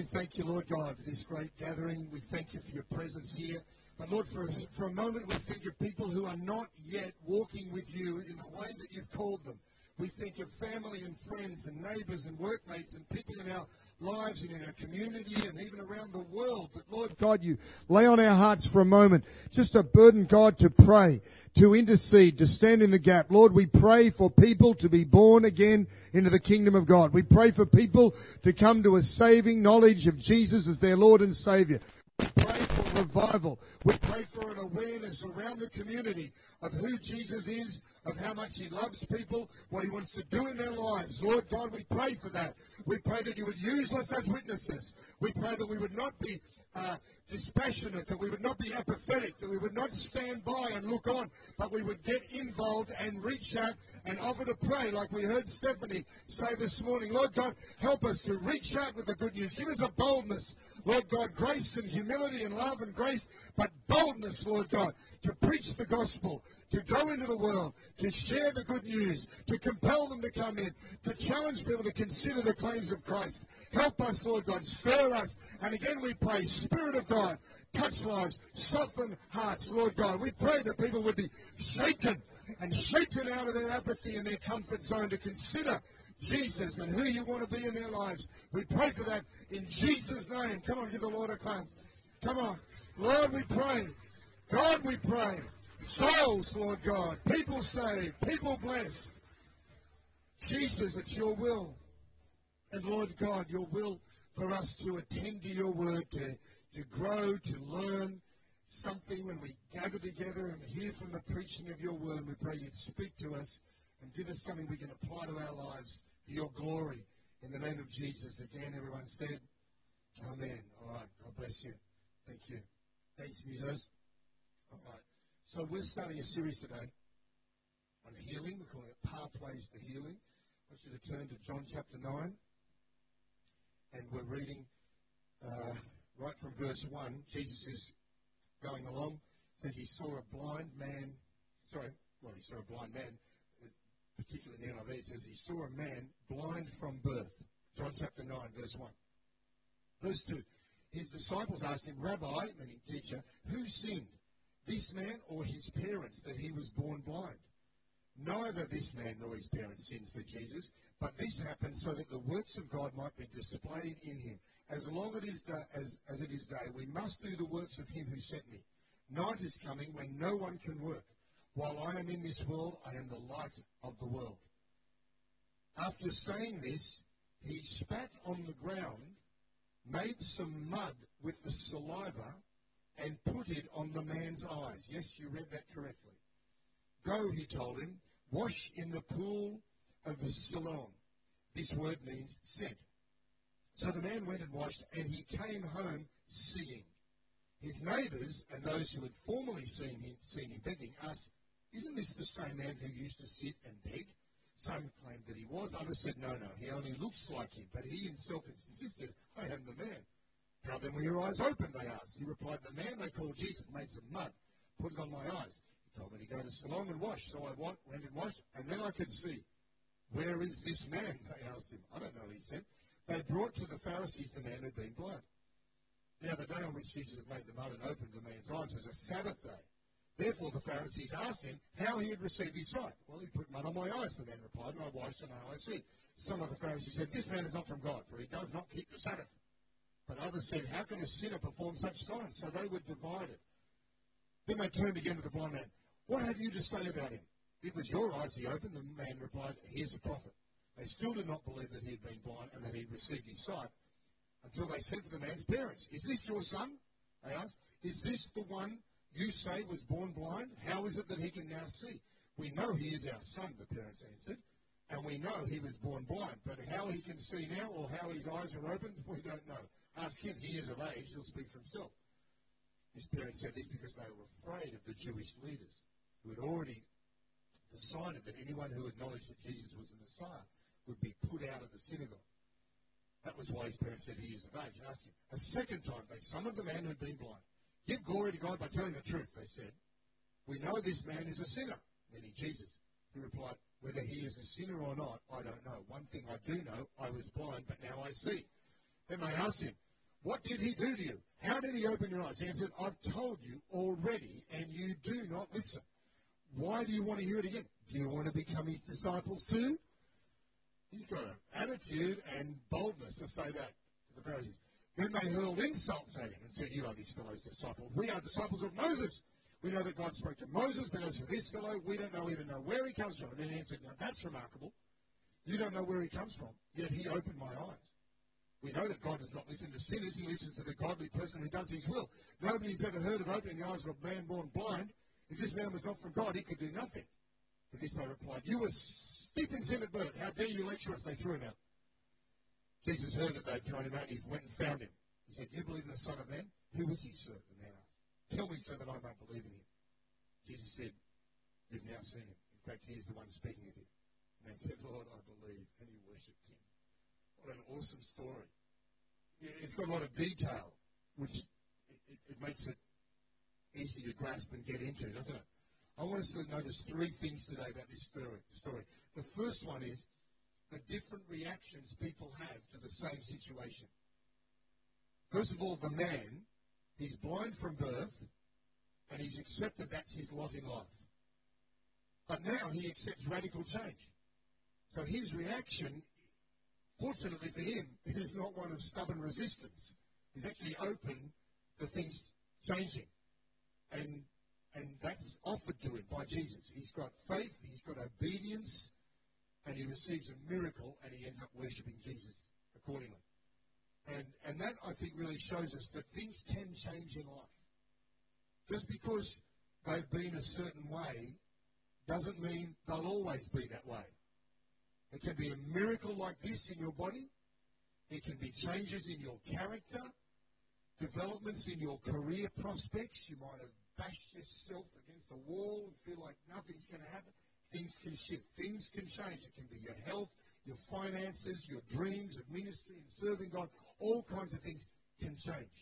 we thank you, Lord God, for this great gathering. We thank you for your presence here. But Lord, for, for a moment, we think of people who are not yet walking with you in the way that you've called them. We think of family and friends and neighbors and workmates and people in our lives and in our community and even around the world. That, Lord God, you lay on our hearts for a moment just a burden, God, to pray, to intercede, to stand in the gap. Lord, we pray for people to be born again into the kingdom of God. We pray for people to come to a saving knowledge of Jesus as their Lord and Savior. We pray for revival. We pray for an awareness around the community of who Jesus is, of how much He loves people, what He wants to do in their lives. Lord God, we pray for that. We pray that you would use us as witnesses. We pray that we would not be uh, dispassionate, that we would not be apathetic, that we would not stand by and look on, but we would get involved and reach out and offer to pray, like we heard Stephanie say this morning. Lord God, help us to reach out with the good news. Give us a boldness, Lord God, grace and humility and love and grace, but boldness, Lord God, to preach the gospel, to go into the world, to share the good news, to compel them to come in, to challenge people to consider the claims of Christ. Help us, Lord God, stir us. And again we pray, Spirit of God, touch lives, soften hearts, Lord God. We pray that people would be shaken and shaken out of their apathy and their comfort zone to consider Jesus and who you want to be in their lives. We pray for that in Jesus' name. Come on, give the Lord a clap. Come on. Lord, we pray. God, we pray. Souls, Lord God. People saved. People blessed. Jesus, it's your will. And Lord God, your will for us to attend to your word, to, to grow, to learn something when we gather together and hear from the preaching of your word. We pray you'd speak to us and give us something we can apply to our lives for your glory. In the name of Jesus. Again, everyone said, Amen. All right. God bless you. Thank you. Thanks, musos. All right. So we're starting a series today on healing. We're calling it Pathways to Healing. I want you to turn to John chapter 9. And we're reading uh, right from verse 1. Jesus is going along. Says he saw a blind man. Sorry, well, he saw a blind man. Particularly in the NIV, it says he saw a man blind from birth. John chapter 9, verse 1. Verse 2. His disciples asked him, Rabbi, meaning teacher, who sinned, this man or his parents, that he was born blind? Neither this man nor his parents sinned, said Jesus, but this happened so that the works of God might be displayed in him. As long it is as, as it is day, we must do the works of him who sent me. Night is coming when no one can work. While I am in this world, I am the light of the world. After saying this, he spat on the ground, made some mud with the saliva, and put it on the man's eyes. Yes, you read that correctly. Go, he told him, wash in the pool of the Siloam. This word means sent. So the man went and washed, and he came home seeing. His neighbours and those who had formerly seen him, seen him begging asked, Isn't this the same man who used to sit and beg? Some claimed that he was, others said, No, no, he only looks like him. But he himself insisted, I am the man. How then were your eyes opened? They asked. He replied, The man they called Jesus made some mud, put it on my eyes. He told me to go to Siloam and wash. So I went and washed, and then I could see. Where is this man? They asked him. I don't know, he said. They brought to the Pharisees the man who had been blind. Now, the day on which Jesus had made the mud and opened the man's eyes was a Sabbath day. Therefore, the Pharisees asked him how he had received his sight. Well, he put mud on my eyes, the man replied, and I washed, and now I see. Some of the Pharisees said, This man is not from God, for he does not keep the Sabbath. But others said, How can a sinner perform such signs? So they were divided. Then they turned again to the blind man. What have you to say about him? It was your eyes he opened. The man replied, He is a prophet. They still did not believe that he had been blind and that he had received his sight until they said to the man's parents, Is this your son? They asked. Is this the one you say was born blind? How is it that he can now see? We know he is our son, the parents answered, and we know he was born blind. But how he can see now or how his eyes are opened, we don't know. Ask him. He is of age. He'll speak for himself. His parents said this because they were afraid of the Jewish leaders who had already decided that anyone who acknowledged that Jesus was the Messiah would be put out of the synagogue. That was why his parents said he is of age. Ask him. A second time they summoned the man who had been blind. Give glory to God by telling the truth, they said. We know this man is a sinner, meaning Jesus. He replied, Whether he is a sinner or not, I don't know. One thing I do know, I was blind, but now I see. Then they asked him, What did he do to you? How did he open your eyes? He answered, I've told you already, and you do not listen. Why do you want to hear it again? Do you want to become his disciples too? He's got an attitude and boldness to say that to the Pharisees. Then they hurled insults at him and said, You are this fellow's disciple. We are disciples of Moses. We know that God spoke to Moses, but as for this fellow, we don't know even know where he comes from. And then he answered, Now that's remarkable. You don't know where he comes from, yet he opened my eyes. We know that God does not listen to sinners, he listens to the godly person who does his will. Nobody's ever heard of opening the eyes of a man born blind. If this man was not from God, he could do nothing. To this they replied, You were steep in sin at birth. How dare you lecture us? They threw him out. Jesus heard that they'd thrown him out, and he went and found him. He said, Do You believe in the Son of Man? Who is he, sir? The man asked. Tell me so that I might believe in him. Jesus said, You've now seen him. In fact, he is the one speaking with you. And they said, Lord, I believe. And he worshipped him. What an awesome story. It's got a lot of detail, which it, it, it makes it easy to grasp and get into, doesn't it? I want us to notice three things today about this story. The first one is the different reactions people have to the same situation. First of all, the man, he's blind from birth, and he's accepted that's his lot in life. But now he accepts radical change. So his reaction, fortunately for him, it is not one of stubborn resistance. He's actually open to things changing. And and that's offered to him by Jesus. He's got faith, he's got obedience, and he receives a miracle, and he ends up worshipping Jesus accordingly. And, and that, I think, really shows us that things can change in life. Just because they've been a certain way doesn't mean they'll always be that way. It can be a miracle like this in your body. It can be changes in your character, developments in your career prospects. You might have bashed yourself against a wall and feel like nothing's going to happen. Things can shift. Things can change. It can be your health, your finances, your dreams of ministry and serving God. All kinds of things can change.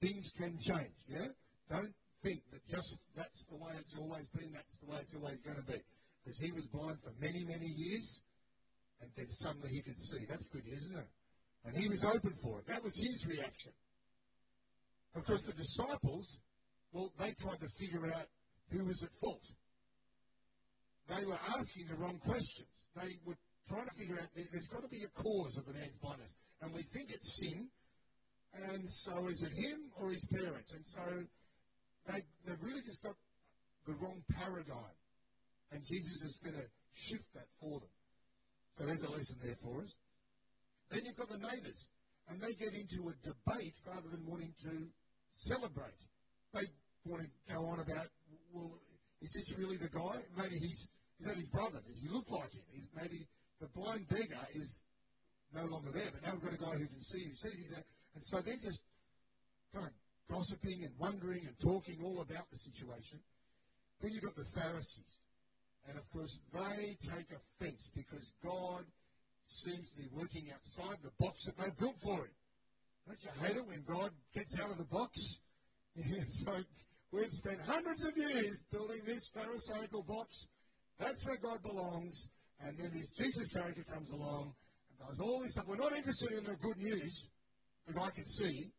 Things can change. Yeah? Don't think that just that's the way it's always been, that's the way it's always going to be. Because he was blind for many, many years, and then suddenly he could see. That's good, isn't it? And he was open for it. That was his reaction. Of course, the disciples, well, they tried to figure out who was at fault. They were asking the wrong questions. They were trying to figure out there's got to be a cause of the man's blindness. And we think it's sin, and so is it him or his parents? And so they, they've really just got the wrong paradigm. And Jesus is going to shift that for them. So there's a lesson there for us. Then you've got the neighbours, and they get into a debate rather than wanting to celebrate. They want to go on about, well, is this really the guy? Maybe he's is that his brother? Does he look like him? He's maybe the blind beggar is no longer there, but now we've got a guy who can see, who he's there. And so they're just kind of gossiping and wondering and talking all about the situation. Then you've got the Pharisees. And of course, they take offense because God seems to be working outside the box that they've built for him. Don't you hate it when God gets out of the box? so we've spent hundreds of years building this Pharisaical box. That's where God belongs. And then this Jesus character comes along and does all this stuff. We're not interested in the good news that I can see.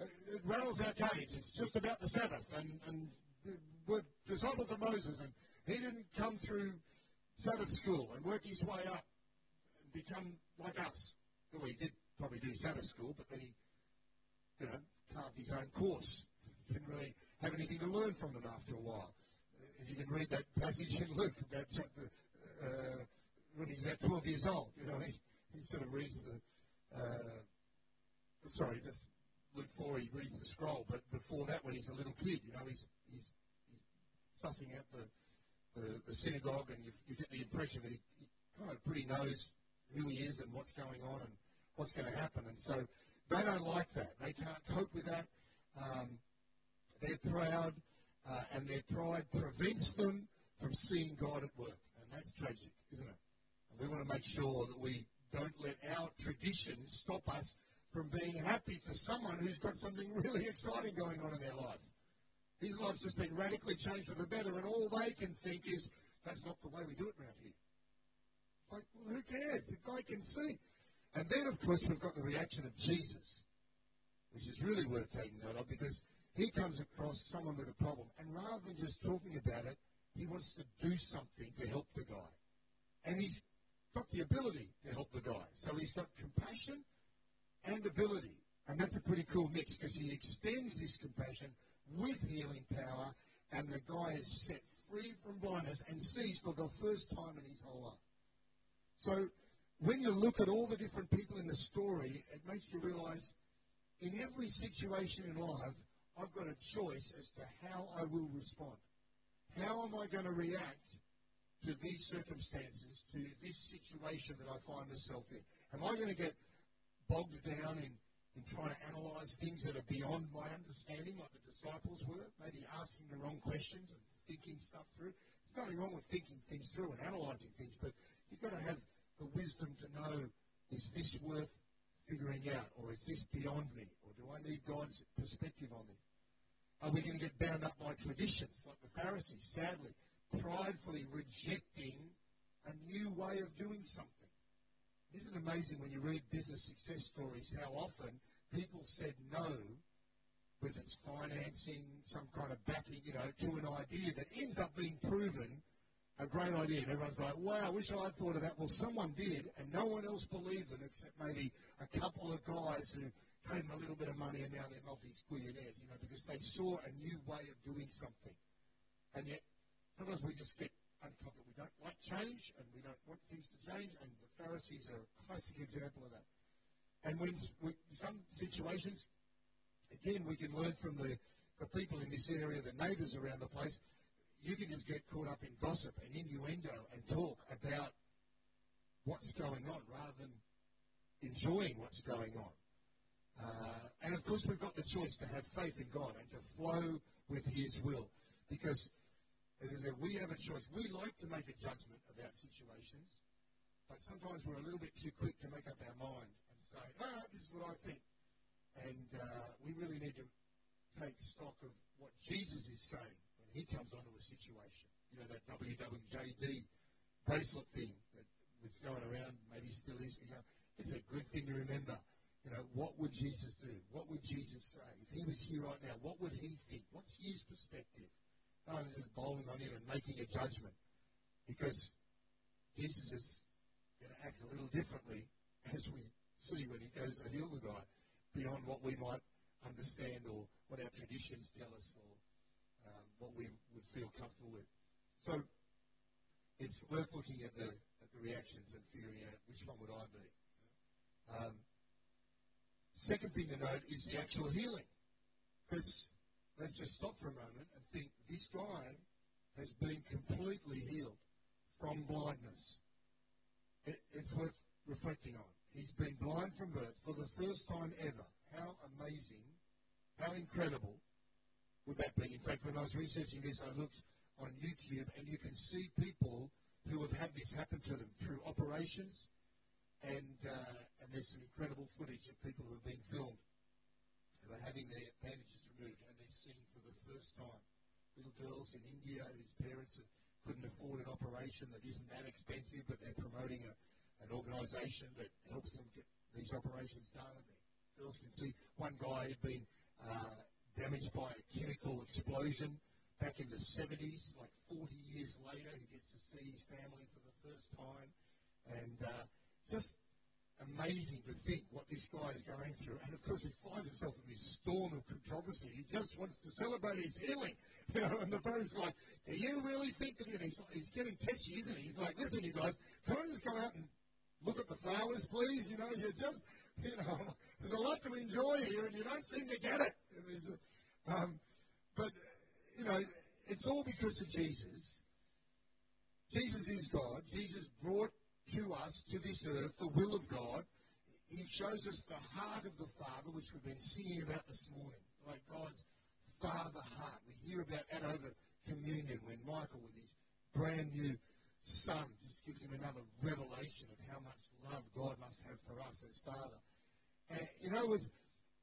It rattles our cage. It's just about the Sabbath. And, and we're disciples of Moses. And he didn't come through Sabbath school and work his way up and become like us. Well, he did probably do Sabbath school, but then he, you know, carved his own course. Didn't really have anything to learn from them after a while. You can read that passage in Luke about chapter, uh, when he's about 12 years old, you know, he, he sort of reads the, uh, sorry, that's Luke 4, he reads the scroll, but before that, when he's a little kid, you know, he's, he's, he's sussing out the, the, the synagogue, and you, you, get the impression that he, he kind of pretty knows who he is and what's going on and what's going to happen. And so they don't like that. They can't cope with that. Um, they're proud, uh, and their pride prevents them from seeing God at work. And that's tragic, isn't it? And we want to make sure that we don't let our traditions stop us from being happy for someone who's got something really exciting going on in their life. His life's just been radically changed for the better, and all they can think is, that's not the way we do it around here. Like, well, who cares? The guy can see. And then, of course, we've got the reaction of Jesus. which is really worth taking note of because he comes across someone with a problem, and rather than just talking about it, he wants to do something to help the guy. And he's got the ability to help the guy. So he's got compassion and ability. And that's a pretty cool mix because he extends this compassion with healing power, and the guy is set free from blindness and sees for the first time in his whole life. So when you look at all the different people in the story, it makes you realize in every situation in life, I've got a choice as to how I will respond. How am I going to react to these circumstances, to this situation that I find myself in? Am I going to get bogged down in, in trying to analyze things that are beyond my understanding, like the disciples were, maybe asking the wrong questions and thinking stuff through? There's nothing wrong with thinking things through and analyzing things, but you've got to have the wisdom to know is this worth figuring out, or is this beyond me, or do I need God's perspective on me? Are we going to get bound up by traditions like the Pharisees, sadly, pridefully rejecting a new way of doing something? Isn't it amazing when you read business success stories how often people said no, whether it's financing, some kind of backing, you know, to an idea that ends up being proven a great idea. And everyone's like, wow, I wish I'd thought of that. Well, someone did, and no one else believed them except maybe a couple of guys who gave them a little bit of money and now they're multi-squillionaires, you know, because they saw a new way of doing something. And yet, sometimes we just get uncomfortable. We don't like change and we don't want things to change, and the Pharisees are a classic example of that. And when we, some situations, again, we can learn from the, the people in this area, the neighbours around the place, you can just get caught up in gossip and innuendo and talk about what's going on rather than enjoying what's going on. Uh, and of course, we've got the choice to have faith in God and to flow with His will. Because we have a choice. We like to make a judgment about situations, but sometimes we're a little bit too quick to make up our mind and say, no, this is what I think. And uh, we really need to take stock of what Jesus is saying when he comes onto a situation. You know, that WWJD bracelet thing that was going around, maybe still is. You it's a good thing to remember you know, what would Jesus do? What would Jesus say? If he was here right now, what would he think? What's his perspective? Rather than just bowling on him and making a judgment. Because Jesus is going to act a little differently as we see when he goes to heal the guy, beyond what we might understand or what our traditions tell us or um, what we would feel comfortable with. So it's worth looking at the at the reactions and figuring out which one would I be. Um, Second thing to note is the actual healing. Because let's just stop for a moment and think this guy has been completely healed from blindness. It, it's worth reflecting on. He's been blind from birth for the first time ever. How amazing, how incredible would that be? In fact, when I was researching this, I looked on YouTube and you can see people who have had this happen to them through operations and uh, and there's some incredible footage of people who have been filmed who are having their bandages removed and they're seeing for the first time little girls in India whose parents couldn't afford an operation that isn't that expensive, but they're promoting a, an organisation that helps them get these operations done. And the girls can see one guy had been uh, damaged by a chemical explosion back in the 70s, like 40 years later. He gets to see his family for the first time. And uh, just amazing to think what this guy is going through. And of course, he finds himself in this storm of controversy. He just wants to celebrate his healing. You know, and the Pharisees like, do you really think that he's, he's getting tetchy, isn't he? He's like, listen, you guys, can I just go out and look at the flowers, please? You know, you're just, you know, there's a lot to enjoy here and you don't seem to get it. Um, but, you know, it's all because of Jesus. Jesus is God. Jesus brought to us, to this earth, the will of God. He shows us the heart of the Father, which we've been singing about this morning, like God's Father heart. We hear about that over communion when Michael, with his brand new son, just gives him another revelation of how much love God must have for us as Father. And in other words,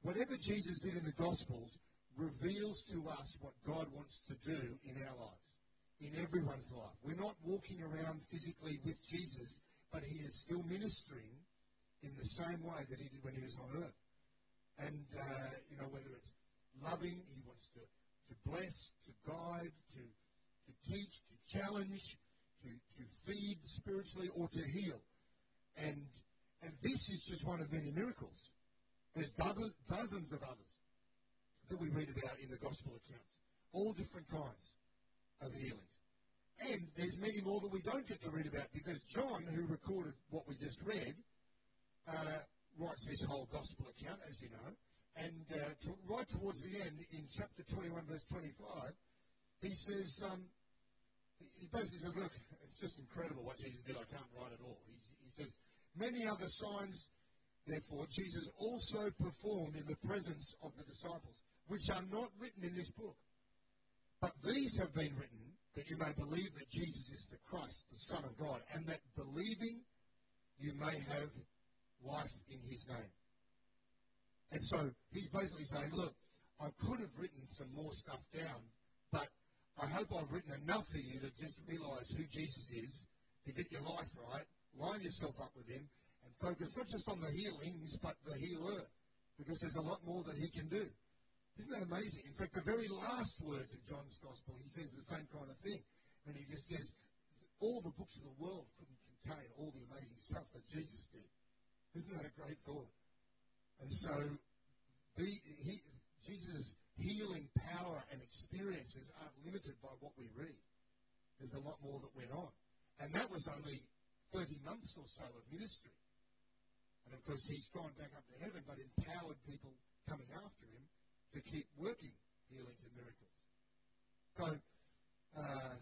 whatever Jesus did in the Gospels reveals to us what God wants to do in our lives, in everyone's life. We're not walking around physically with Jesus but he is still ministering in the same way that he did when he was on earth. And, uh, you know, whether it's loving. He wants to, to bless, to guide, to, to teach, to challenge, to, to feed spiritually, or to heal. And, and this is just one of many miracles. There's dozens, dozens of others that we read about in the gospel accounts, all different kinds of healings. And there's many more that we don't get to read about because John, who recorded what we just read, uh, writes this whole gospel account, as you know. And uh, to, right towards the end, in chapter 21, verse 25, he says, um, he basically says, look, it's just incredible what Jesus did. I can't write it all. He's, he says, many other signs, therefore, Jesus also performed in the presence of the disciples, which are not written in this book. But these have been written that you may believe that Jesus is the Christ, the Son of God, and that believing you may have life in his name. And so he's basically saying, look, I could have written some more stuff down, but I hope I've written enough for you to just realize who Jesus is, to get your life right, line yourself up with him, and focus not just on the healings, but the healer, because there's a lot more that he can do. Isn't that amazing? In fact, the very last words of John's Gospel, he says the same kind of thing. And he just says, all the books of the world couldn't contain all the amazing stuff that Jesus did. Isn't that a great thought? And so, he, Jesus' healing power and experiences aren't limited by what we read. There's a lot more that went on. And that was only 30 months or so of ministry. And of course, he's gone back up to heaven, but empowered people coming after him to keep working healings and miracles. So, uh,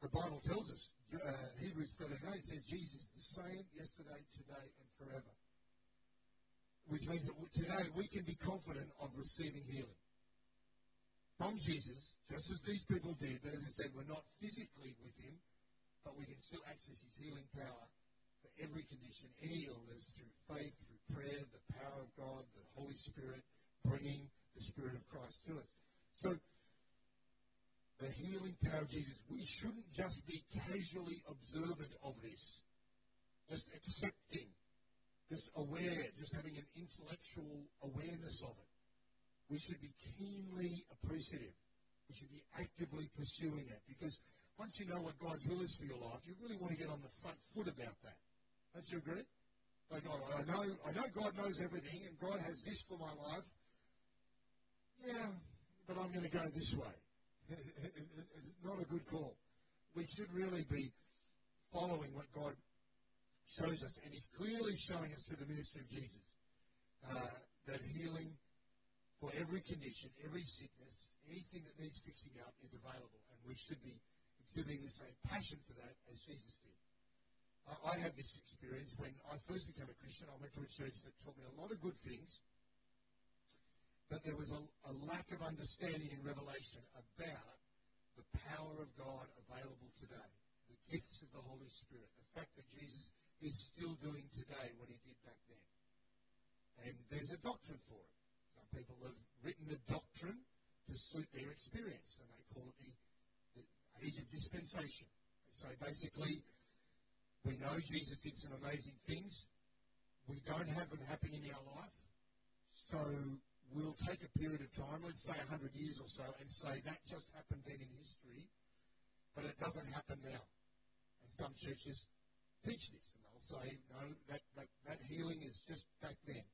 the Bible tells us, uh, Hebrews 13 says Jesus is the same yesterday, today, and forever. Which means that today we can be confident of receiving healing from Jesus, just as these people did. But as I said, we're not physically with him, but we can still access his healing power for every condition, any illness, through faith, through prayer, the power of God, the Holy Spirit, bringing the Spirit of Christ to us. So, the healing power of Jesus, we shouldn't just be casually observant of this, just accepting, just aware, just having an intellectual awareness of it. We should be keenly appreciative. We should be actively pursuing it because once you know what God's will is for your life, you really want to get on the front foot about that. Don't you agree? Like, oh, I know, I know God knows everything, and God has this for my life, yeah, but I'm going to go this way. not a good call. We should really be following what God shows us, and He's clearly showing us through the ministry of Jesus uh, that healing for every condition, every sickness, anything that needs fixing up is available, and we should be exhibiting the same passion for that as Jesus did. I had this experience when I first became a Christian. I went to a church that taught me a lot of good things, that there was a, a lack of understanding in Revelation about the power of God available today, the gifts of the Holy Spirit, the fact that Jesus is still doing today what he did back then. And there's a doctrine for it. Some people have written a doctrine to suit their experience, and they call it the, the age of dispensation. They say basically, we know Jesus did some amazing things. We don't have them happen in our life. So we'll take a period of time, let's say 100 years or so, and say that just happened then in history, but it doesn't happen now. And some churches teach this, and they'll say, no, that, that, that healing is just back then.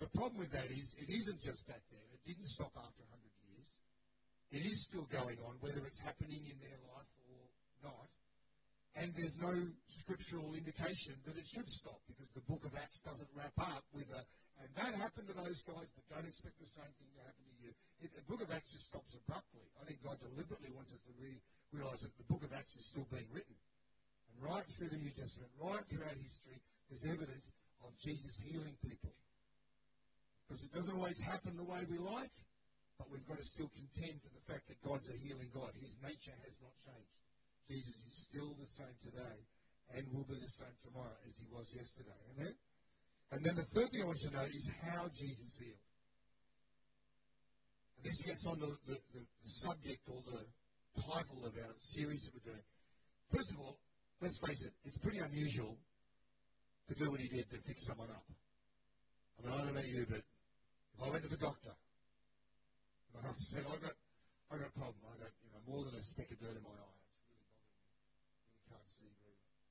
The problem with that is it isn't just back then. It didn't stop after 100 years. It is still going on, whether it's happening in their life. And there's no scriptural indication that it should stop because the book of Acts doesn't wrap up with a, and that happened to those guys, but don't expect the same thing to happen to you. It, the book of Acts just stops abruptly. I think God deliberately wants us to re- realize that the book of Acts is still being written. And right through the New Testament, right throughout history, there's evidence of Jesus healing people. Because it doesn't always happen the way we like, but we've got to still contend for the fact that God's a healing God. His nature has not changed. Jesus is still the same today and will be the same tomorrow as he was yesterday. Amen? And then the third thing I want you to know is how Jesus healed. And this gets on the, the, the, the subject or the title of our series that we're doing. First of all, let's face it, it's pretty unusual to do what he did to fix someone up. I mean, I don't know you, but if I went to the doctor and I said, I got, I got a problem. I've got, you know, more than a speck of dirt in my eye. It's really bothering me. Really can't see very well.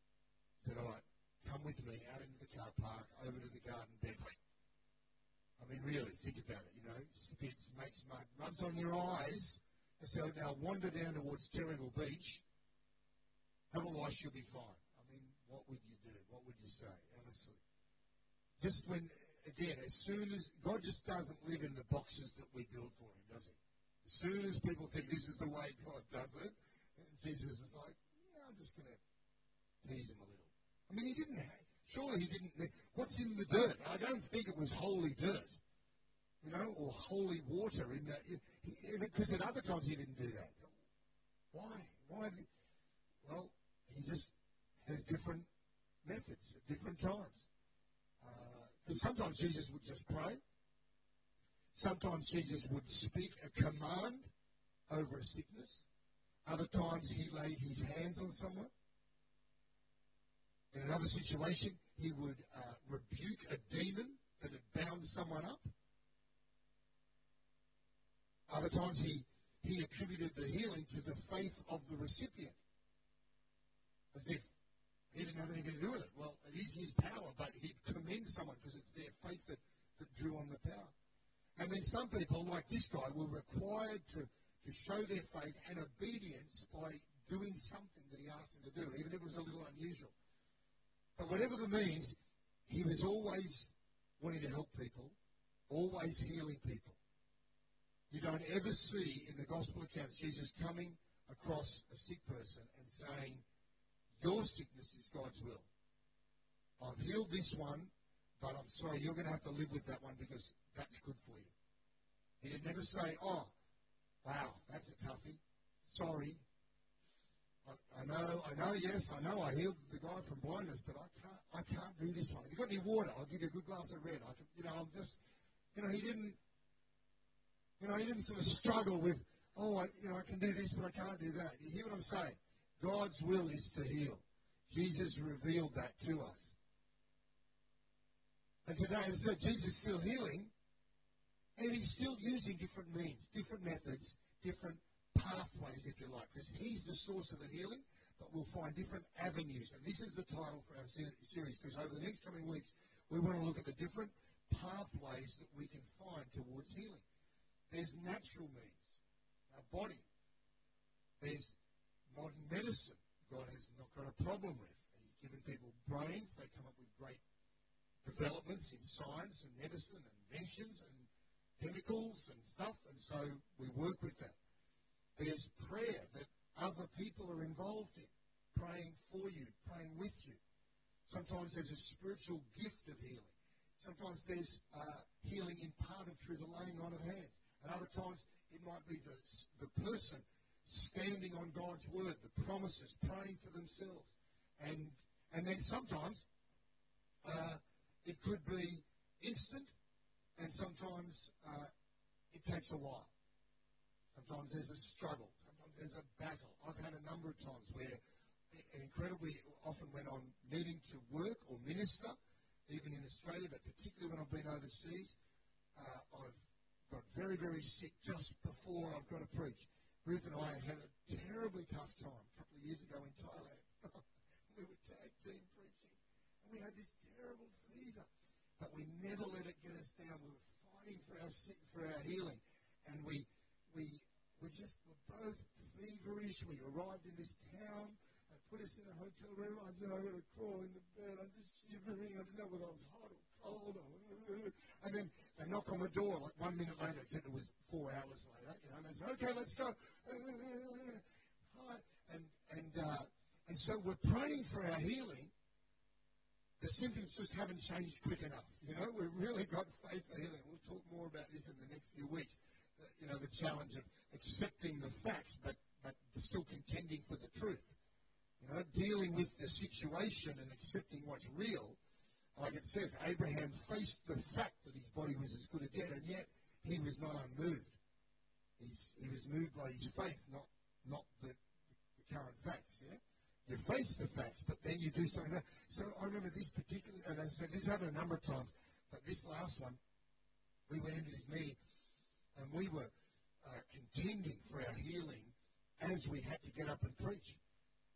Come with me out into the car park, over to the garden bed. I mean, really, think about it. You know, spits, makes mud, rubs on your eyes. And so now wander down towards Terrigal Beach. Have a wash, you'll be fine. I mean, what would you do? What would you say, honestly? Just when, again, as soon as God just doesn't live in the boxes that we build for Him, does He? As soon as people think this is the way God does it, Jesus is like, yeah, I'm just going to tease him a little. I mean, he didn't. Surely he didn't. What's in the dirt? I don't think it was holy dirt, you know, or holy water in that. Because at other times he didn't do that. Why? Why? Well, he just has different methods at different times. Because uh, sometimes Jesus would just pray. Sometimes Jesus would speak a command over a sickness. Other times he laid his hands on someone. In another situation, he would uh, rebuke a demon that had bound someone up. Other times he, he attributed the healing to the faith of the recipient as if he didn't have anything to do with it. Well, it is his power, but he'd commend someone because it's their faith that, that drew on the power. And then some people, like this guy, were required to, to show their faith and obedience by doing something that he asked them to do, even if it was a little unusual. But whatever the means, he was always wanting to help people, always healing people. You don't ever see in the gospel accounts Jesus coming across a sick person and saying, your sickness is God's will. I've healed this one, but I'm sorry, you're going to have to live with that one because that's good for you. He did never say, oh, wow, that's a toughie. Sorry. I, I know, I know, yes, I know I healed the guy from blindness, but I can't, I can't do this one. If you've got any water, I'll give you a good glass of red. I can, you know, I'm just, you know, he didn't, you know, he didn't sort of struggle with, oh, I, you know, I can do this, but I can't do that. You hear what I'm saying? God's will is to heal. Jesus revealed that to us. And today, as I said, Jesus is still healing, and he's still using different means, different methods, different pathways, if you like, because he's the source of the healing, but we'll find different avenues. And this is the title for our series, because over the next coming weeks, we want to look at the different pathways that we can find towards healing. There's natural means, our body. There's modern medicine God has not got a problem with. He's given people brains. They come up with great developments in science and medicine and inventions and chemicals and stuff. And so we work with that. There's prayer that other people are involved in, praying for you, praying with you. Sometimes there's a spiritual gift of healing. Sometimes there's uh, healing imparted through the laying on of hands. And other times it might be the, the person standing on God's word, the promises, praying for themselves. And, and then sometimes uh, it could be instant, and sometimes uh, it takes a while. Sometimes there's a struggle. Sometimes there's a battle. I've had a number of times where incredibly often when I'm needing to work or minister, even in Australia, but particularly when I've been overseas, uh, I've got very, very sick just before I've got to preach. Ruth and I had a terribly tough time a couple of years ago in Thailand. we were tag team preaching, and we had this terrible fever, but we never let it get us down. We were fighting for our sick for our healing, and we we we just were both feverish. We arrived in this town. They put us in a hotel room. I knew I got to crawl into bed. I'm just shivering. I didn't know whether I was hot or cold. And then they knock on the door. Like one minute later, except it was four hours later. You know, and they say, "Okay, let's go." And and uh, and so we're praying for our healing. The symptoms just haven't changed quick enough. You know, we've really got faith for healing. We'll talk more about this in the next few weeks. You know, the challenge of accepting the facts, but but still contending for the truth. You know, dealing with the situation and accepting what's real like it says, Abraham faced the fact that his body was as good as dead, and yet he was not unmoved. He's, he was moved by his faith, not not the, the current facts. Yeah, you face the facts, but then you do something. Else. So I remember this particular, and I said this happened a number of times, but this last one, we went into this meeting, and we were uh, contending for our healing as we had to get up and preach.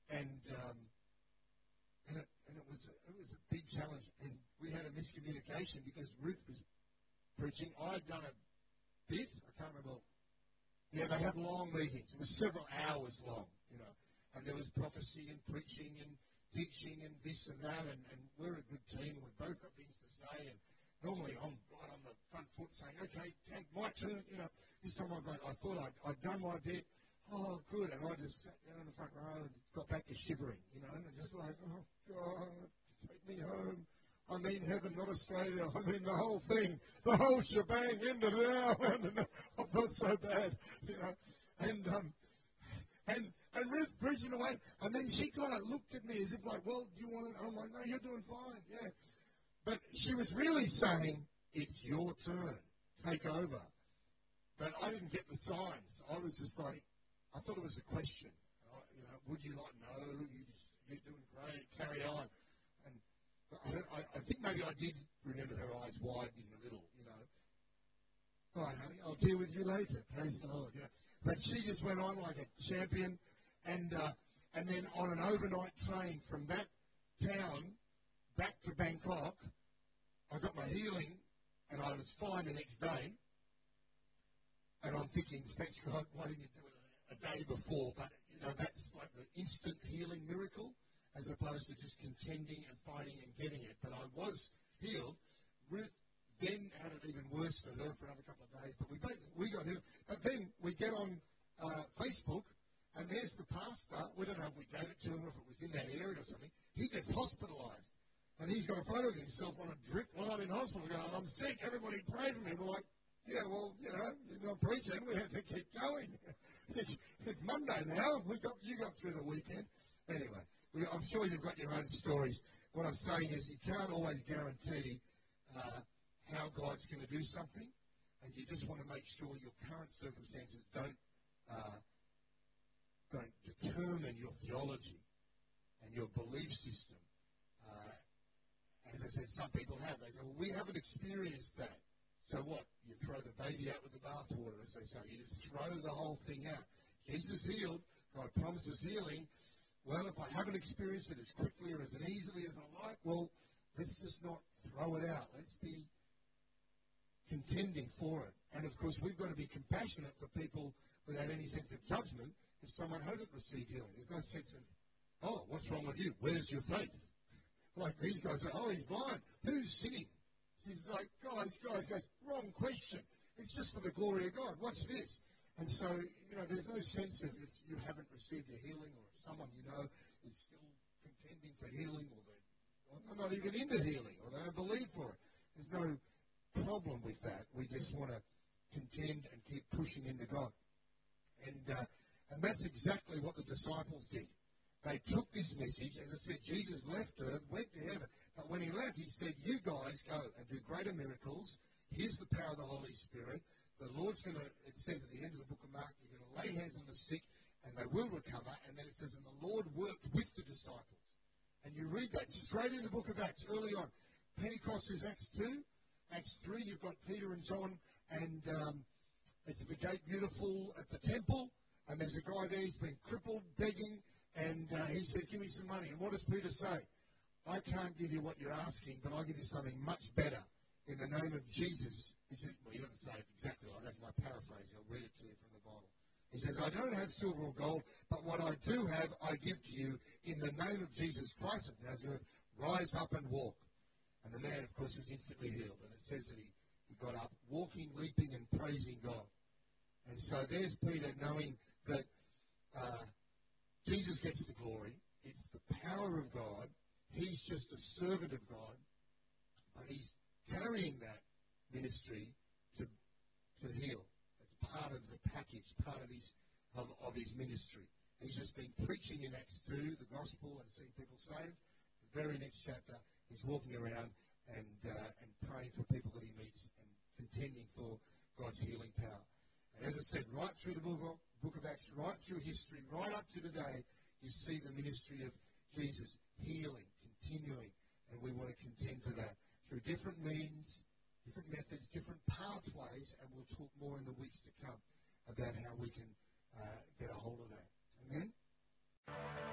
And, um, and, it, and it, was, it was a big challenge. And we had a miscommunication because Ruth was preaching. I'd done a bit. I can't remember. Yeah, they have long meetings. It was several hours long, you know. And there was prophecy and preaching and teaching and this and that. And, and we're a good team. We've both got things to say. And normally I'm right on the front foot saying, okay, take my turn. You know, this time I was like, I thought I'd, I'd done my bit. Oh, good. And I just sat down in the front row and got back to shivering, you know, and just like, oh, God, take me home. I mean heaven, not Australia. I mean the whole thing, the whole shebang, end it out. And I felt so bad, you know. And, um, and, and Ruth preaching away. And then she kind of looked at me as if like, well, do you want to? I'm like, no, you're doing fine. Yeah. But she was really saying, it's your turn. Take over. But I didn't get the signs. I was just like, I thought it was a question. You know, would you like? No, you just, you're doing great. Carry on. And I, I think maybe I did remember her eyes widening a little. You know. All right, honey, I'll deal with you later. Praise the Lord. You know. But she just went on like a champion, and uh, and then on an overnight train from that town back to Bangkok, I got my healing, and I was fine the next day. And I'm thinking, thanks God, why didn't you do it a day before, but you know that's like the instant healing miracle, as opposed to just contending and fighting and getting it. But I was healed. Ruth then had it even worse for her for another couple of days, but we both, we got healed. But then we get on uh, Facebook, and there's the pastor. We don't know if we gave it to him, if it was in that area or something. He gets hospitalised. And he's got a photo of himself on a drip line in hospital going, I'm sick, everybody pray for me. We're like, yeah, well, you know, you're not preaching. We have to keep going. it's, it's, Monday now. We got you got through the weekend. Anyway, we, I'm sure you've got your own stories. What I'm saying is, you can't always guarantee uh, how God's going to do something, and you just want to make sure your current circumstances don't uh, don't determine your theology and your belief system. Uh, as I said, some people have. They say, "Well, we haven't experienced that." So what? You throw the baby out with the bathwater, as they say. You just throw the whole thing out. Jesus healed. God promises healing. Well, if I haven't experienced it as quickly or as easily as I like, well, let's just not throw it out. Let's be contending for it. And of course, we've got to be compassionate for people without any sense of judgment if someone hasn't received healing. There's no sense of, oh, what's wrong with you? Where's your faith? Like these guys say, oh, he's blind. Who's sinning? He's like, guys, guys, guys, wrong question. It's just for the glory of God. What's this? And so, you know, there's no sense of if you haven't received a healing or if someone you know is still contending for healing or they're not even into healing or they don't believe for it. There's no problem with that. We just want to contend and keep pushing into God. And, uh, and that's exactly what the disciples did. They took this message, as I said, Jesus left earth, went to heaven. But when he left, he said, You guys go and do greater miracles. Here's the power of the Holy Spirit. The Lord's going to, it says at the end of the book of Mark, you're going to lay hands on the sick and they will recover. And then it says, And the Lord worked with the disciples. And you read that straight in the book of Acts early on. Pentecost is Acts 2. Acts 3, you've got Peter and John, and um, it's the gate beautiful at the temple. And there's a guy there, he's been crippled, begging, and uh, he said, Give me some money. And what does Peter say? I can't give you what you're asking, but I'll give you something much better. In the name of Jesus. He said, well, he doesn't say it exactly like that's my paraphrase. I'll read it to you from the Bible. He says, I don't have silver or gold, but what I do have, I give to you. In the name of Jesus Christ of Nazareth, rise up and walk. And the man, of course, was instantly healed. And it says that he, he got up, walking, leaping, and praising God. And so there's Peter knowing that uh, Jesus gets the glory. It's the power of God. He's just a servant of God. But he's carrying that ministry to, to heal. It's part of the package, part of his, of, of his ministry. He's just been preaching in Acts 2, the gospel, and seeing people saved. The very next chapter, he's walking around and, uh, and praying for people that he meets and contending for God's healing power. And as I said, right through the book of, book of Acts, right through history, right up to today, you see the ministry of Jesus healing, continuing, and we want to contend for that through different means, different methods, different pathways, and we'll talk more in the weeks to come about how we can uh, get a hold of that. Amen?